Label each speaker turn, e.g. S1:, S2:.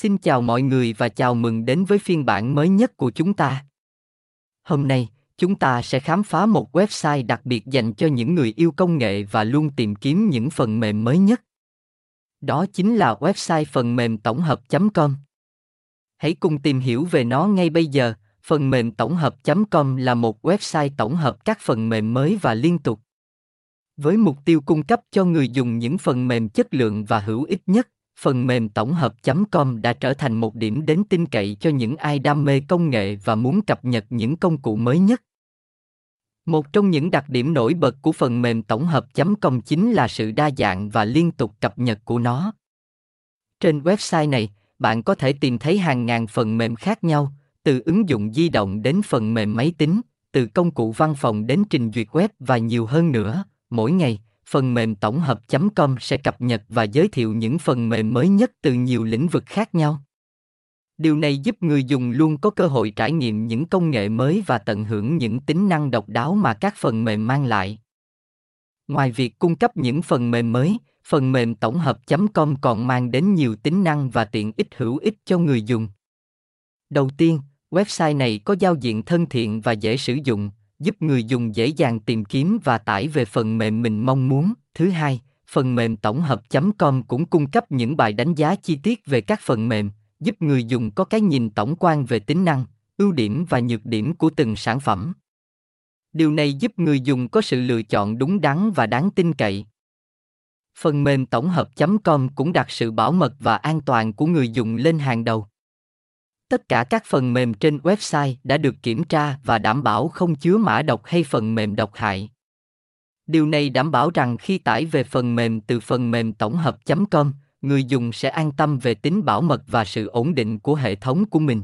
S1: Xin chào mọi người và chào mừng đến với phiên bản mới nhất của chúng ta. Hôm nay, chúng ta sẽ khám phá một website đặc biệt dành cho những người yêu công nghệ và luôn tìm kiếm những phần mềm mới nhất. Đó chính là website phần mềm tổng hợp.com. Hãy cùng tìm hiểu về nó ngay bây giờ. Phần mềm tổng hợp.com là một website tổng hợp các phần mềm mới và liên tục. Với mục tiêu cung cấp cho người dùng những phần mềm chất lượng và hữu ích nhất, phần mềm tổng hợp.com đã trở thành một điểm đến tin cậy cho những ai đam mê công nghệ và muốn cập nhật những công cụ mới nhất. Một trong những đặc điểm nổi bật của phần mềm tổng hợp.com chính là sự đa dạng và liên tục cập nhật của nó. Trên website này, bạn có thể tìm thấy hàng ngàn phần mềm khác nhau, từ ứng dụng di động đến phần mềm máy tính, từ công cụ văn phòng đến trình duyệt web và nhiều hơn nữa. Mỗi ngày, phần mềm tổng hợp.com sẽ cập nhật và giới thiệu những phần mềm mới nhất từ nhiều lĩnh vực khác nhau. Điều này giúp người dùng luôn có cơ hội trải nghiệm những công nghệ mới và tận hưởng những tính năng độc đáo mà các phần mềm mang lại. Ngoài việc cung cấp những phần mềm mới, phần mềm tổng hợp.com còn mang đến nhiều tính năng và tiện ích hữu ích cho người dùng. Đầu tiên, website này có giao diện thân thiện và dễ sử dụng, giúp người dùng dễ dàng tìm kiếm và tải về phần mềm mình mong muốn. Thứ hai, phần mềm tổng hợp.com cũng cung cấp những bài đánh giá chi tiết về các phần mềm, giúp người dùng có cái nhìn tổng quan về tính năng, ưu điểm và nhược điểm của từng sản phẩm. Điều này giúp người dùng có sự lựa chọn đúng đắn và đáng tin cậy. Phần mềm tổng hợp.com cũng đặt sự bảo mật và an toàn của người dùng lên hàng đầu. Tất cả các phần mềm trên website đã được kiểm tra và đảm bảo không chứa mã độc hay phần mềm độc hại. Điều này đảm bảo rằng khi tải về phần mềm từ phần mềm tổng hợp.com, người dùng sẽ an tâm về tính bảo mật và sự ổn định của hệ thống của mình.